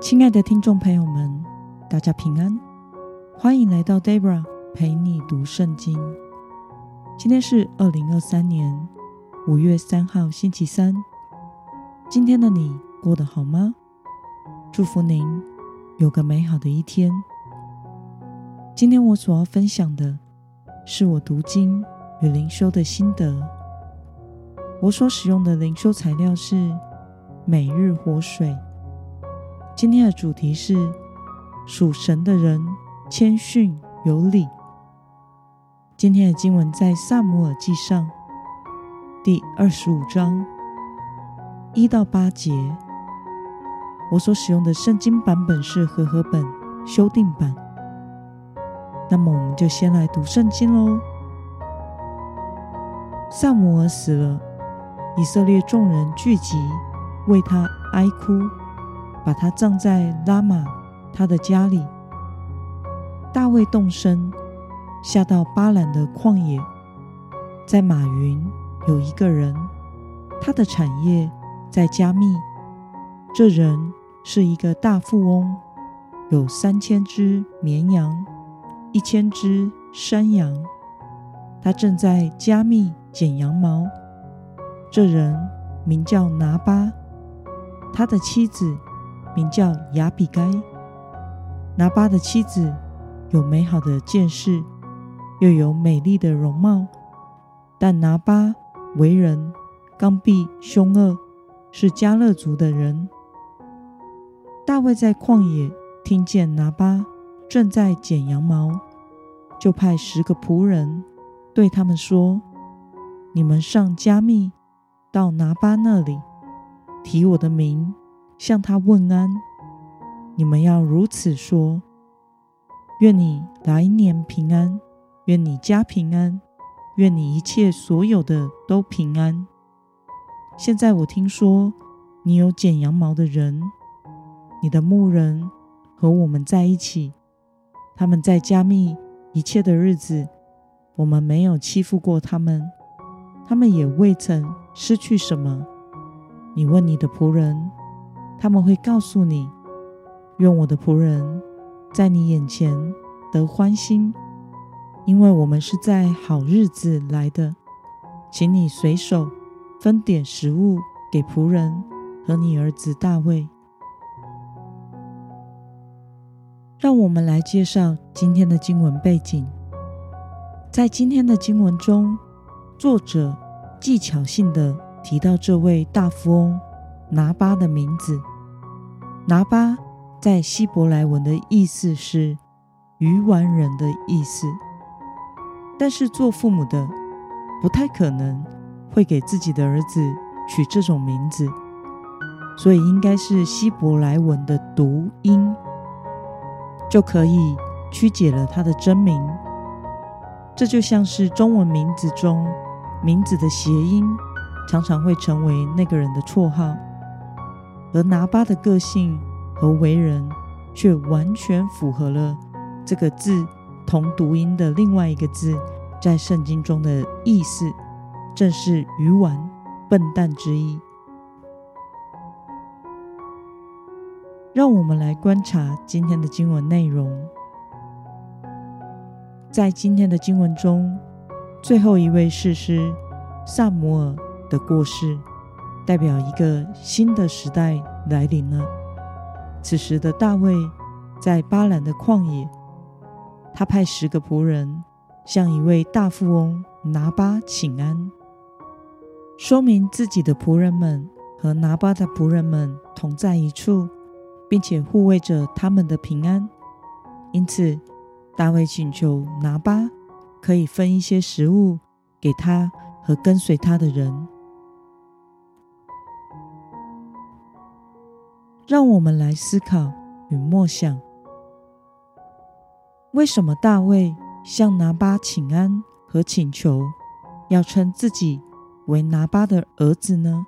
亲爱的听众朋友们，大家平安，欢迎来到 Debra 陪你读圣经。今天是二零二三年五月三号，星期三。今天的你过得好吗？祝福您有个美好的一天。今天我所要分享的是我读经与灵修的心得。我所使用的灵修材料是每日活水。今天的主题是属神的人谦逊有礼。今天的经文在撒母耳记上第二十五章一到八节。我所使用的圣经版本是和合本修订版。那么，我们就先来读圣经喽。撒母耳死了，以色列众人聚集为他哀哭。把他葬在拉玛他的家里。大卫动身，下到巴兰的旷野，在马云有一个人，他的产业在加密。这人是一个大富翁，有三千只绵羊，一千只山羊。他正在加密剪羊毛。这人名叫拿巴，他的妻子。名叫亚比该。拿巴的妻子有美好的见识，又有美丽的容貌，但拿巴为人刚愎凶恶，是迦勒族的人。大卫在旷野听见拿巴正在剪羊毛，就派十个仆人对他们说：“你们上加密，到拿巴那里，提我的名。”向他问安，你们要如此说：愿你来年平安，愿你家平安，愿你一切所有的都平安。现在我听说你有剪羊毛的人，你的牧人和我们在一起，他们在加密一切的日子，我们没有欺负过他们，他们也未曾失去什么。你问你的仆人。他们会告诉你：“愿我的仆人在你眼前得欢心，因为我们是在好日子来的。请你随手分点食物给仆人和你儿子大卫。”让我们来介绍今天的经文背景。在今天的经文中，作者技巧性的提到这位大富翁拿巴的名字。拿巴在希伯来文的意思是“愚顽人”的意思，但是做父母的不太可能会给自己的儿子取这种名字，所以应该是希伯来文的读音，就可以曲解了他的真名。这就像是中文名字中名字的谐音，常常会成为那个人的绰号。而拿巴的个性和为人，却完全符合了这个字同读音的另外一个字在圣经中的意思，正是愚顽、笨蛋之意。让我们来观察今天的经文内容。在今天的经文中，最后一位士师撒摩尔的过世。代表一个新的时代来临了。此时的大卫在巴兰的旷野，他派十个仆人向一位大富翁拿巴请安，说明自己的仆人们和拿巴的仆人们同在一处，并且护卫着他们的平安。因此，大卫请求拿巴可以分一些食物给他和跟随他的人。让我们来思考与默想：为什么大卫向拿巴请安和请求，要称自己为拿巴的儿子呢？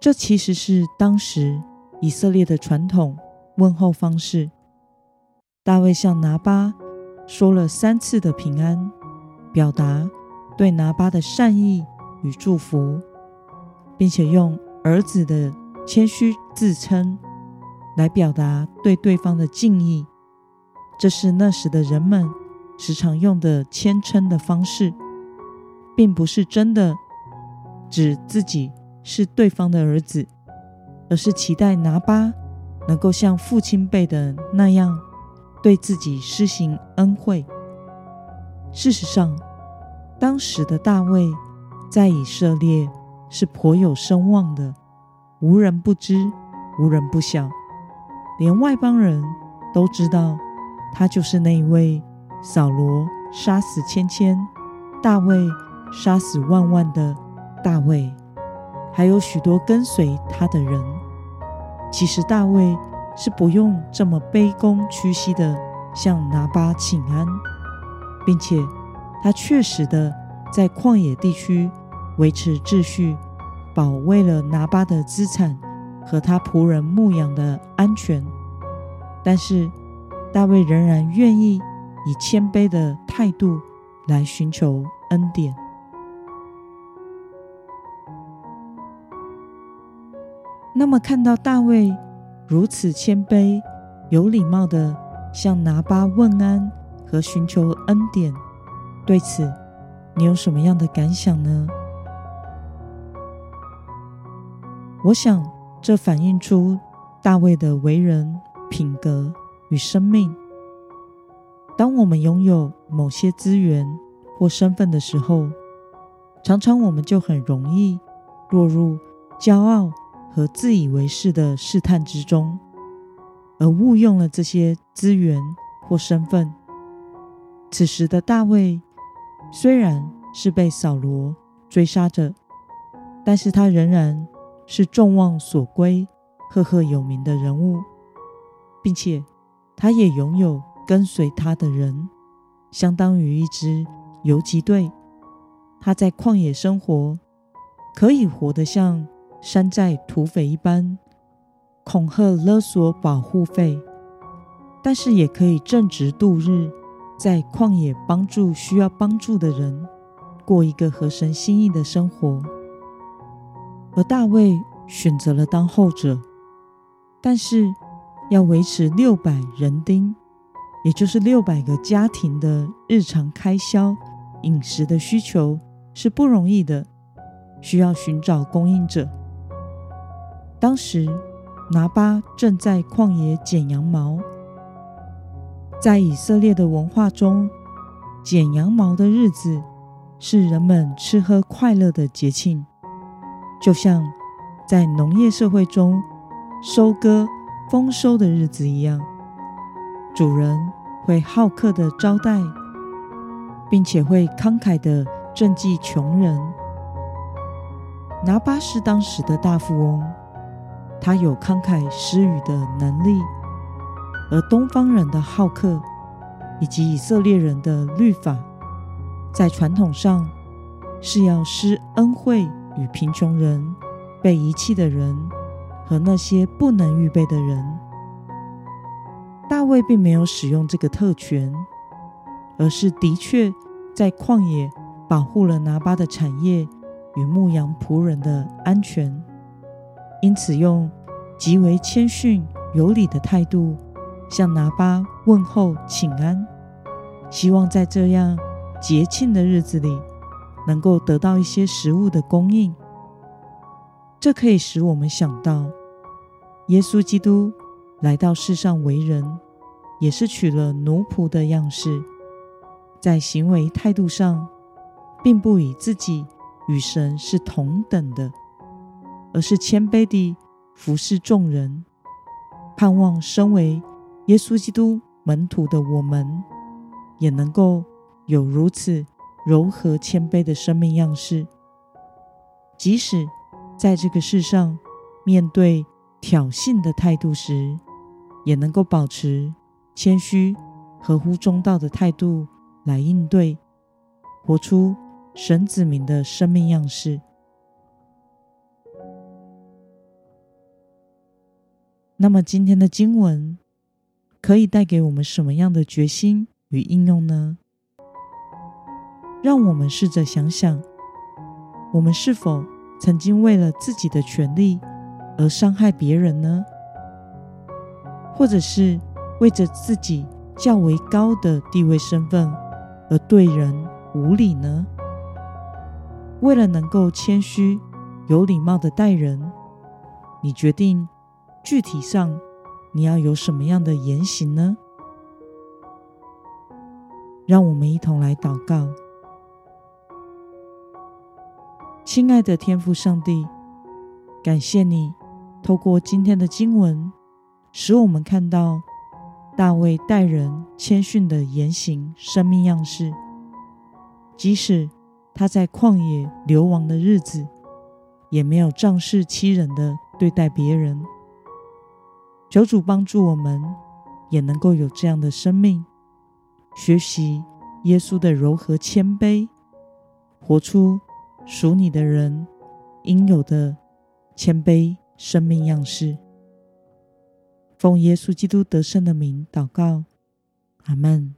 这其实是当时以色列的传统问候方式。大卫向拿巴说了三次的平安，表达对拿巴的善意与祝福，并且用儿子的谦虚自称，来表达对对方的敬意。这是那时的人们时常用的谦称的方式，并不是真的指自己是对方的儿子，而是期待拿巴能够像父亲辈的那样对自己施行恩惠。事实上，当时的大卫在以色列是颇有声望的，无人不知，无人不晓，连外邦人都知道他就是那一位扫罗杀死千千、大卫杀死万万的大卫，还有许多跟随他的人。其实大卫是不用这么卑躬屈膝的向拿巴请安，并且他确实的在旷野地区维持秩序。保卫了拿巴的资产和他仆人牧羊的安全，但是大卫仍然愿意以谦卑的态度来寻求恩典。那么，看到大卫如此谦卑、有礼貌地向拿巴问安和寻求恩典，对此你有什么样的感想呢？我想，这反映出大卫的为人品格与生命。当我们拥有某些资源或身份的时候，常常我们就很容易落入骄傲和自以为是的试探之中，而误用了这些资源或身份。此时的大卫虽然是被扫罗追杀着，但是他仍然。是众望所归、赫赫有名的人物，并且他也拥有跟随他的人，相当于一支游击队。他在旷野生活，可以活得像山寨土匪一般，恐吓勒索保护费，但是也可以正直度日，在旷野帮助需要帮助的人，过一个合神心意的生活。而大卫选择了当后者，但是要维持六百人丁，也就是六百个家庭的日常开销、饮食的需求是不容易的，需要寻找供应者。当时拿巴正在旷野剪羊毛，在以色列的文化中，剪羊毛的日子是人们吃喝快乐的节庆。就像在农业社会中收割丰收的日子一样，主人会好客的招待，并且会慷慨的赈济穷人。拿巴是当时的大富翁，他有慷慨施予的能力，而东方人的好客以及以色列人的律法，在传统上是要施恩惠。与贫穷人、被遗弃的人和那些不能预备的人，大卫并没有使用这个特权，而是的确在旷野保护了拿巴的产业与牧羊仆人的安全，因此用极为谦逊有礼的态度向拿巴问候请安，希望在这样节庆的日子里。能够得到一些食物的供应，这可以使我们想到，耶稣基督来到世上为人，也是取了奴仆的样式，在行为态度上，并不以自己与神是同等的，而是谦卑地服侍众人，盼望身为耶稣基督门徒的我们，也能够有如此。柔和谦卑的生命样式，即使在这个世上面对挑衅的态度时，也能够保持谦虚、合乎中道的态度来应对，活出神子民的生命样式。那么，今天的经文可以带给我们什么样的决心与应用呢？让我们试着想想，我们是否曾经为了自己的权利而伤害别人呢？或者是为着自己较为高的地位身份而对人无礼呢？为了能够谦虚、有礼貌的待人，你决定具体上你要有什么样的言行呢？让我们一同来祷告。亲爱的天父上帝，感谢你透过今天的经文，使我们看到大卫待人谦逊的言行、生命样式。即使他在旷野流亡的日子，也没有仗势欺人的对待别人。求主帮助我们，也能够有这样的生命。学习耶稣的柔和谦卑，活出属你的人应有的谦卑生命样式。奉耶稣基督得胜的名祷告，阿门。